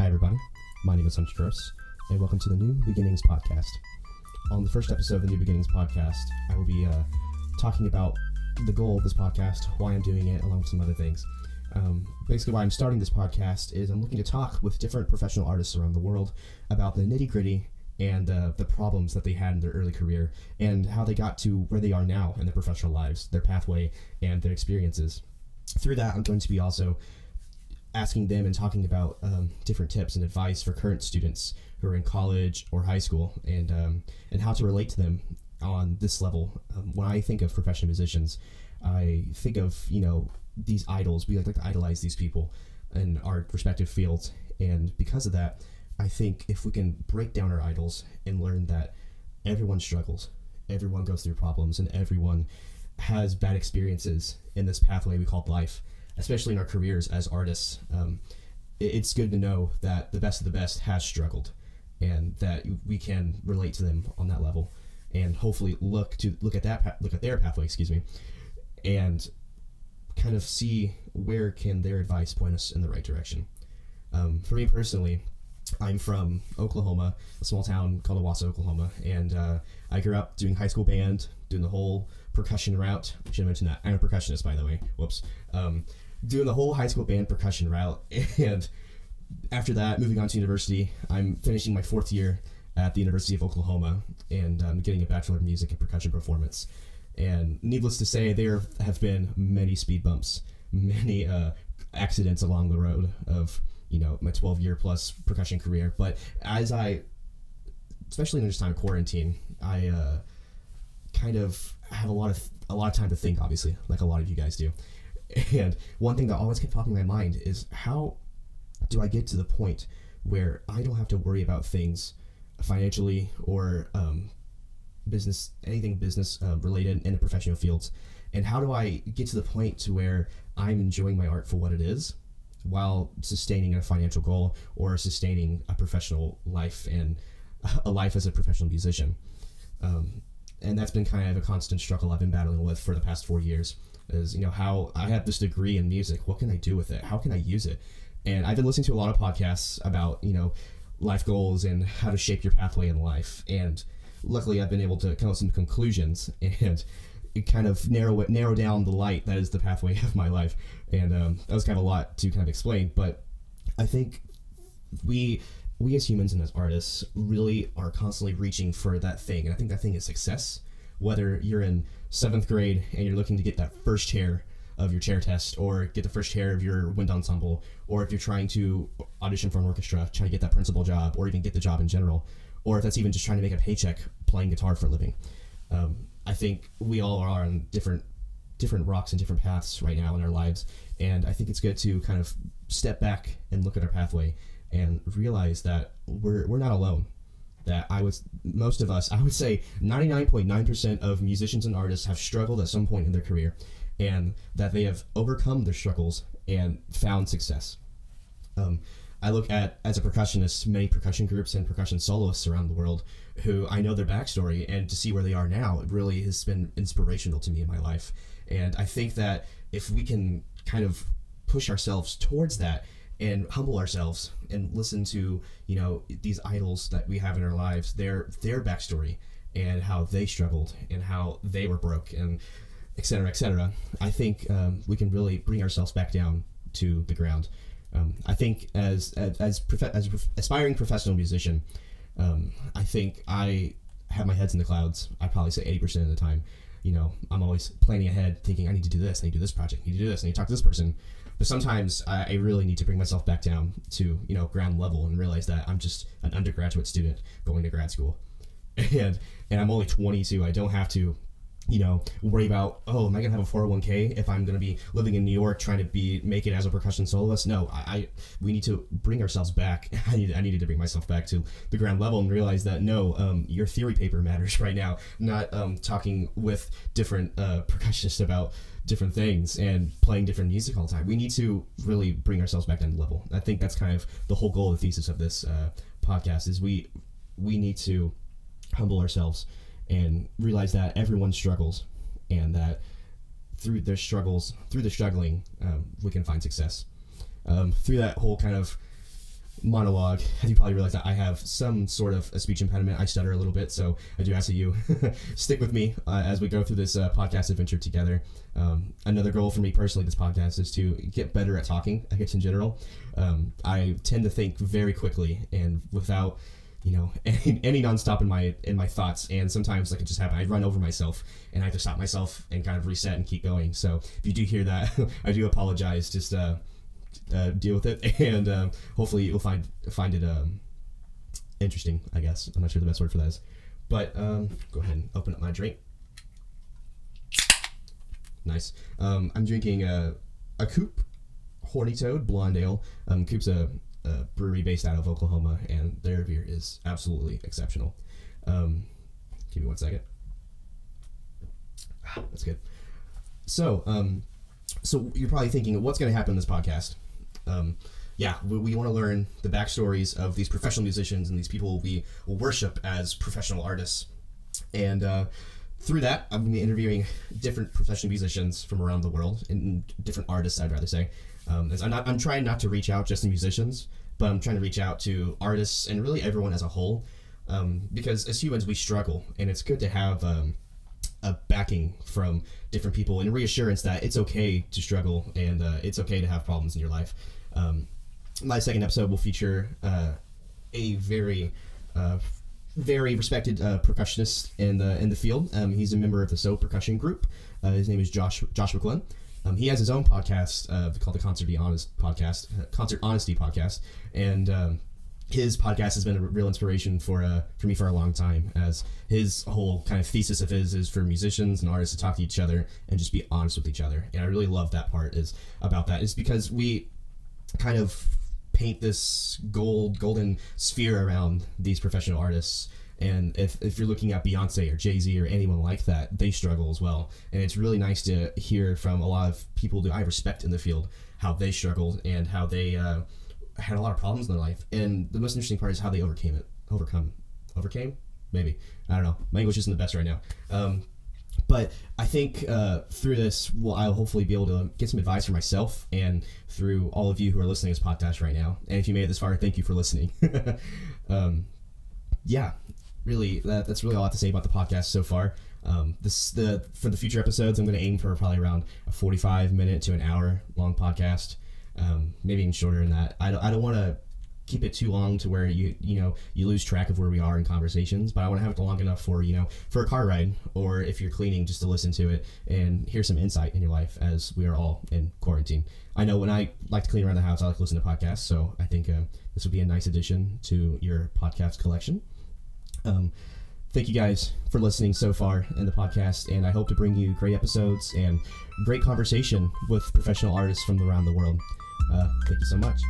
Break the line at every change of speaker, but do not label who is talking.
Hi, everybody. My name is Hunter Gross, and welcome to the New Beginnings podcast. On the first episode of the New Beginnings podcast, I will be uh, talking about the goal of this podcast, why I'm doing it, along with some other things. Um, basically, why I'm starting this podcast is I'm looking to talk with different professional artists around the world about the nitty gritty and uh, the problems that they had in their early career and how they got to where they are now in their professional lives, their pathway, and their experiences. Through that, I'm going to be also asking them and talking about um, different tips and advice for current students who are in college or high school and um, and how to relate to them on this level. Um, when I think of professional musicians, I think of you know these idols. We like, like to idolize these people in our respective fields, and because of that, I think if we can break down our idols and learn that everyone struggles, everyone goes through problems, and everyone has bad experiences in this pathway we call life especially in our careers as artists, um, it's good to know that the best of the best has struggled, and that we can relate to them on that level, and hopefully look to look at that look at their pathway, excuse me, and kind of see where can their advice point us in the right direction. Um, for me personally, I'm from Oklahoma, a small town called Owasso, Oklahoma, and uh, I grew up doing high school band, doing the whole percussion route. I should have mentioned that. I'm a percussionist, by the way. Whoops. Um, doing the whole high school band percussion route, and after that, moving on to university, I'm finishing my fourth year at the University of Oklahoma, and I'm getting a bachelor of music and percussion performance. And needless to say, there have been many speed bumps, many uh, accidents along the road of you know my 12 year plus percussion career. But as I, especially in this time of quarantine, I uh, kind of have a lot of a lot of time to think. Obviously, like a lot of you guys do. And one thing that always kept popping in my mind is how do I get to the point where I don't have to worry about things financially or um, business, anything business uh, related in the professional fields? And how do I get to the point to where I'm enjoying my art for what it is while sustaining a financial goal or sustaining a professional life and a life as a professional musician? Um, and that's been kind of a constant struggle I've been battling with for the past four years is you know how I have this degree in music. What can I do with it? How can I use it? And I've been listening to a lot of podcasts about you know life goals and how to shape your pathway in life. And luckily, I've been able to come to some conclusions and kind of narrow it, narrow down the light that is the pathway of my life. And um, that was kind of a lot to kind of explain, but I think we we as humans and as artists really are constantly reaching for that thing, and I think that thing is success whether you're in seventh grade and you're looking to get that first chair of your chair test or get the first chair of your wind ensemble or if you're trying to audition for an orchestra trying to get that principal job or even get the job in general or if that's even just trying to make a paycheck playing guitar for a living. Um, i think we all are on different different rocks and different paths right now in our lives and i think it's good to kind of step back and look at our pathway and realize that we're, we're not alone that I was most of us, I would say 99.9% of musicians and artists have struggled at some point in their career and that they have overcome their struggles and found success. Um, I look at, as a percussionist, many percussion groups and percussion soloists around the world who I know their backstory, and to see where they are now, it really has been inspirational to me in my life. And I think that if we can kind of push ourselves towards that and humble ourselves and listen to you know these idols that we have in our lives their their backstory and how they struggled and how they were broke and etc etc i think um, we can really bring ourselves back down to the ground. Um, i think as as as, prof- as aspiring professional musician um, i think i have my heads in the clouds. I probably say 80% of the time. You know i'm always planning ahead thinking i need to do this i need to do this project i need to do this i need to talk to this person but sometimes I, I really need to bring myself back down to you know ground level and realize that I'm just an undergraduate student going to grad school, and and I'm only 22. I don't have to you know, worry about oh, am I gonna have a 401k if I'm gonna be living in New York trying to be make it as a percussion soloist? No, I, I we need to bring ourselves back. I need I needed to bring myself back to the ground level and realize that no, um, your theory paper matters right now. Not um, talking with different uh, percussionists about different things and playing different music all the time. We need to really bring ourselves back down to level. I think that's kind of the whole goal, the thesis of this uh, podcast is we we need to humble ourselves and realize that everyone struggles and that through their struggles, through the struggling, um, we can find success. Um, through that whole kind of monologue, you probably realize that I have some sort of a speech impediment. I stutter a little bit, so I do ask that you stick with me uh, as we go through this uh, podcast adventure together. Um, another goal for me personally, this podcast is to get better at talking. I guess in general, um, I tend to think very quickly and without you know any, any nonstop in my in my thoughts. And sometimes like it just happen i run over myself and i have to stop myself and kind of reset and keep going. So if you do hear that i do apologize. Just uh, uh deal with it. And um, hopefully you'll find find it um interesting i guess. I'm not sure the best word for that is. But um go ahead and open up my drink. Nice. Um i'm drinking a a coop horny toad blonde ale. Um coop's a a brewery based out of Oklahoma, and their beer is absolutely exceptional. Um, give me one second. Ah, that's good. So, um, so you're probably thinking, what's going to happen in this podcast? Um, yeah, we, we want to learn the backstories of these professional musicians and these people we worship as professional artists. And uh, through that, I'm going to be interviewing different professional musicians from around the world and different artists, I'd rather say. Um, I'm, I'm trying not to reach out just to musicians, but I'm trying to reach out to artists and really everyone as a whole. Um, because as humans, we struggle, and it's good to have um, a backing from different people and reassurance that it's okay to struggle and uh, it's okay to have problems in your life. Um, my second episode will feature uh, a very uh, very respected uh, percussionist in the in the field. Um, he's a member of the So Percussion Group. Uh, his name is Josh Josh McClellan. Um, he has his own podcast uh, called the Concert Be Honest podcast, uh, Concert Honesty podcast, and um, his podcast has been a real inspiration for uh, for me for a long time. As his whole kind of thesis of his is for musicians and artists to talk to each other and just be honest with each other. And I really love that part is about that. Is because we kind of paint this gold golden sphere around these professional artists and if, if you're looking at Beyonce or Jay Z or anyone like that, they struggle as well. And it's really nice to hear from a lot of people that I respect in the field how they struggled and how they uh, had a lot of problems in their life. And the most interesting part is how they overcame it. Overcome. Overcame? Maybe. I don't know. My English isn't the best right now. Um, but I think uh, through this, well, I'll hopefully be able to get some advice for myself and through all of you who are listening to this podcast right now. And if you made it this far, thank you for listening. um, yeah, really that, that's really all I have to say about the podcast so far. Um, this the for the future episodes, I'm going to aim for probably around a 45 minute to an hour long podcast, um, maybe even shorter than that. I don't, I don't want to keep it too long to where you you know you lose track of where we are in conversations but i want to have it long enough for you know for a car ride or if you're cleaning just to listen to it and hear some insight in your life as we are all in quarantine i know when i like to clean around the house i like to listen to podcasts so i think uh, this would be a nice addition to your podcast collection um, thank you guys for listening so far in the podcast, and I hope to bring you great episodes and great conversation with professional artists from around the world. Uh, thank you so much.